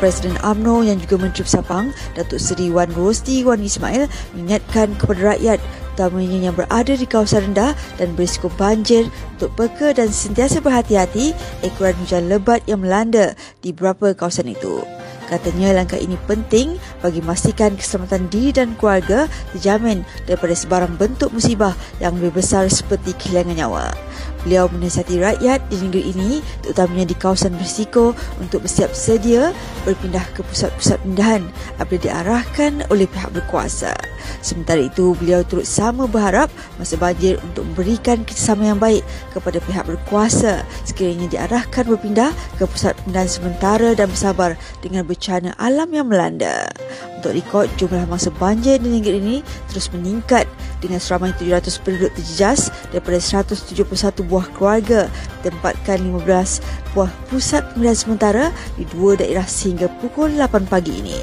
Presiden AMNO yang juga Menteri Pesapang, Datuk Seri Wan Rosti Wan Ismail mengingatkan kepada rakyat terutamanya yang berada di kawasan rendah dan berisiko banjir untuk peka dan sentiasa berhati-hati ekoran hujan lebat yang melanda di beberapa kawasan itu. Katanya langkah ini penting bagi memastikan keselamatan diri dan keluarga terjamin daripada sebarang bentuk musibah yang lebih besar seperti kehilangan nyawa. Beliau menasihati rakyat di negeri ini, terutamanya di kawasan berisiko untuk bersiap sedia berpindah ke pusat-pusat pindahan apabila diarahkan oleh pihak berkuasa. Sementara itu, beliau turut sama berharap masa banjir untuk memberikan kerjasama yang baik kepada pihak berkuasa sekiranya diarahkan berpindah ke pusat pindahan sementara dan bersabar dengan bencana alam yang melanda. Untuk rekod, jumlah masa banjir di negeri ini terus meningkat dengan seramai 700 penduduk terjejas daripada 171 buah keluarga tempatkan 15 buah pusat pemilihan sementara di dua daerah sehingga pukul 8 pagi ini.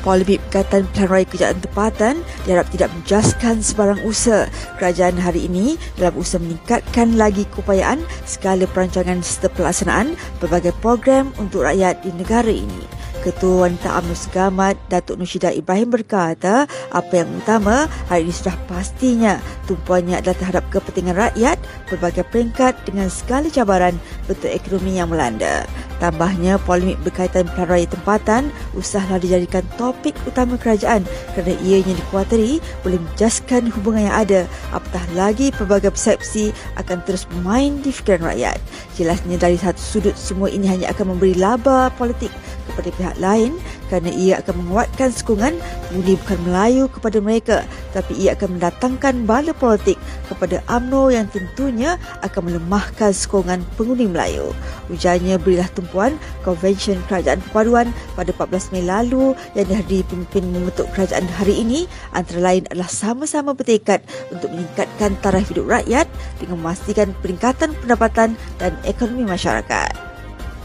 Polemik berkaitan pilihan raya kejahatan tempatan diharap tidak menjaskan sebarang usaha kerajaan hari ini dalam usaha meningkatkan lagi keupayaan skala perancangan serta pelaksanaan berbagai program untuk rakyat di negara ini. Ketua Wanita UMNO Segamat Datuk Nushida Ibrahim berkata apa yang utama hari ini sudah pastinya tumpuannya adalah terhadap kepentingan rakyat berbagai peringkat dengan segala cabaran bentuk ekonomi yang melanda. Tambahnya, polemik berkaitan pilihan raya tempatan usahlah dijadikan topik utama kerajaan kerana ianya dikuatiri boleh menjaskan hubungan yang ada apatah lagi pelbagai persepsi akan terus bermain di fikiran rakyat. Jelasnya dari satu sudut semua ini hanya akan memberi laba politik kepada pihak lain kerana ia akan menguatkan sokongan pengundi bukan Melayu kepada mereka tapi ia akan mendatangkan bala politik kepada AMNO yang tentunya akan melemahkan sokongan pengundi Melayu. Ujarnya berilah tumpuan Konvensyen Kerajaan Perpaduan pada 14 Mei lalu yang dihadiri pemimpin membentuk kerajaan hari ini antara lain adalah sama-sama bertekad untuk meningkatkan taraf hidup rakyat dengan memastikan peningkatan pendapatan dan ekonomi masyarakat.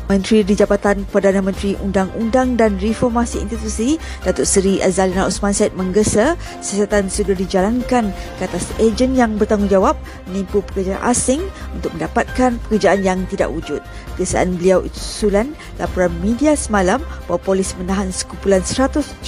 Menteri di Jabatan Perdana Menteri Undang-Undang dan Reformasi Institusi Datuk Seri Azalina Osman Said menggesa siasatan segera dijalankan ke atas ejen yang bertanggungjawab menipu pekerja asing untuk mendapatkan pekerjaan yang tidak wujud. Kesaan beliau itu susulan laporan media semalam bahawa polis menahan sekumpulan 171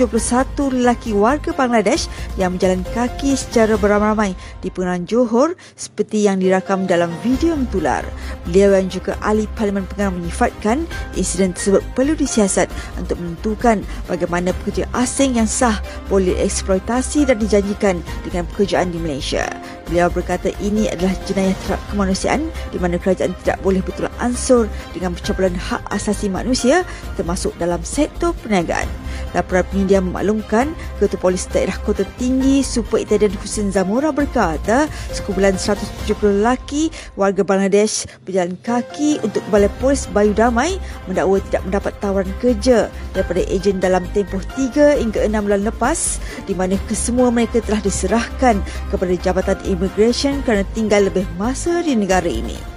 lelaki warga Bangladesh yang berjalan kaki secara beramai-ramai di pengenalan Johor seperti yang dirakam dalam video yang tular. Beliau yang juga ahli Parlimen Pengarah menyifatkan mengatakan insiden tersebut perlu disiasat untuk menentukan bagaimana pekerja asing yang sah boleh eksploitasi dan dijanjikan dengan pekerjaan di Malaysia. Beliau berkata ini adalah jenayah terhadap kemanusiaan di mana kerajaan tidak boleh betul ansur dengan pencabulan hak asasi manusia termasuk dalam sektor perniagaan. Laporan media memaklumkan Ketua Polis Daerah Kota Tinggi Super Intendent Hussein Zamora berkata sekumpulan 170 lelaki warga Bangladesh berjalan kaki untuk Balai Polis Bayu Damai mendakwa tidak mendapat tawaran kerja daripada ejen dalam tempoh 3 hingga 6 bulan lepas di mana kesemua mereka telah diserahkan kepada Jabatan Immigration kerana tinggal lebih masa di negara ini.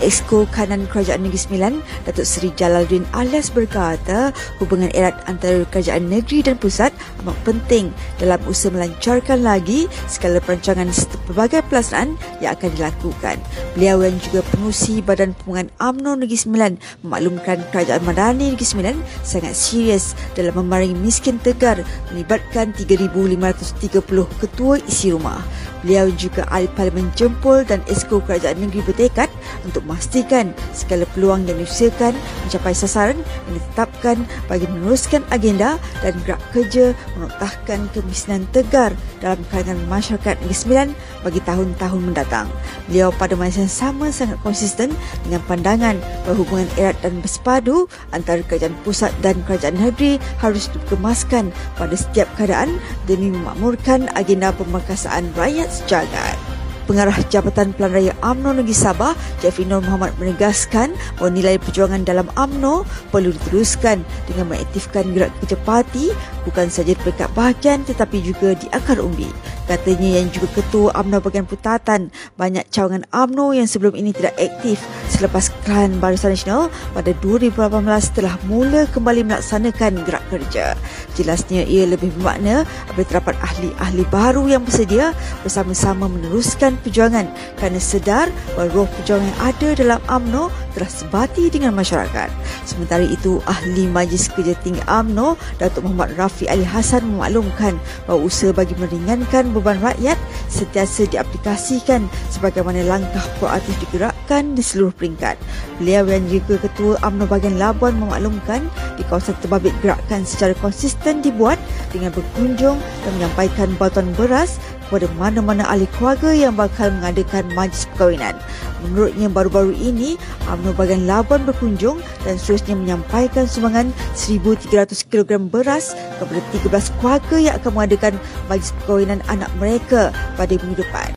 Exco Kanan Kerajaan Negeri Sembilan, Datuk Seri Jalaluddin Alias berkata hubungan erat antara kerajaan negeri dan pusat amat penting dalam usaha melancarkan lagi skala perancangan pelbagai pelaksanaan yang akan dilakukan. Beliau yang juga pengusi Badan Pembangunan UMNO Negeri Sembilan memaklumkan kerajaan Madani Negeri Sembilan sangat serius dalam memaringi miskin tegar melibatkan 3,530 ketua isi rumah. Beliau juga ahli Parlimen Jempol dan Esko Kerajaan Negeri bertekad untuk memastikan segala peluang yang diusahakan mencapai sasaran yang ditetapkan bagi meneruskan agenda dan gerak kerja menoktahkan kemiskinan tegar dalam kalangan masyarakat Negeri bagi tahun-tahun mendatang. Beliau pada masa yang sama sangat konsisten dengan pandangan bahawa hubungan erat dan bersepadu antara kerajaan pusat dan kerajaan negeri harus dikemaskan pada setiap keadaan demi memakmurkan agenda pemerkasaan rakyat sejagat. Pengarah Jabatan Pelan Raya UMNO Negeri Sabah, Jeffrey Nur Muhammad menegaskan bahawa nilai perjuangan dalam UMNO perlu diteruskan dengan mengaktifkan gerak kerja parti bukan saja di peringkat bahagian tetapi juga di akar umbi. Katanya yang juga Ketua UMNO bagian Putatan, banyak cawangan UMNO yang sebelum ini tidak aktif selepas klan Barisan Nasional pada 2018 telah mula kembali melaksanakan gerak kerja. Jelasnya ia lebih bermakna apabila terdapat ahli-ahli baru yang bersedia bersama-sama meneruskan perjuangan kerana sedar bahawa roh perjuangan yang ada dalam UMNO telah sebati dengan masyarakat. Sementara itu, ahli Majlis Kerja Tinggi UMNO, Datuk Muhammad Rafi Ali Hassan memaklumkan bahawa usaha bagi meringankan beban rakyat sentiasa diaplikasikan sebagaimana langkah proaktif digerakkan di seluruh peringkat. Beliau yang juga Ketua UMNO bahagian Labuan memaklumkan di kawasan terbabit gerakan secara konsisten dibuat dengan berkunjung dan menyampaikan bantuan beras kepada mana-mana ahli keluarga yang bakal mengadakan majlis perkahwinan. Menurutnya baru-baru ini, UMNO bagian Labuan berkunjung dan seterusnya menyampaikan sumbangan 1,300 kg beras kepada 13 keluarga yang akan mengadakan majlis perkahwinan anak mereka pada minggu depan.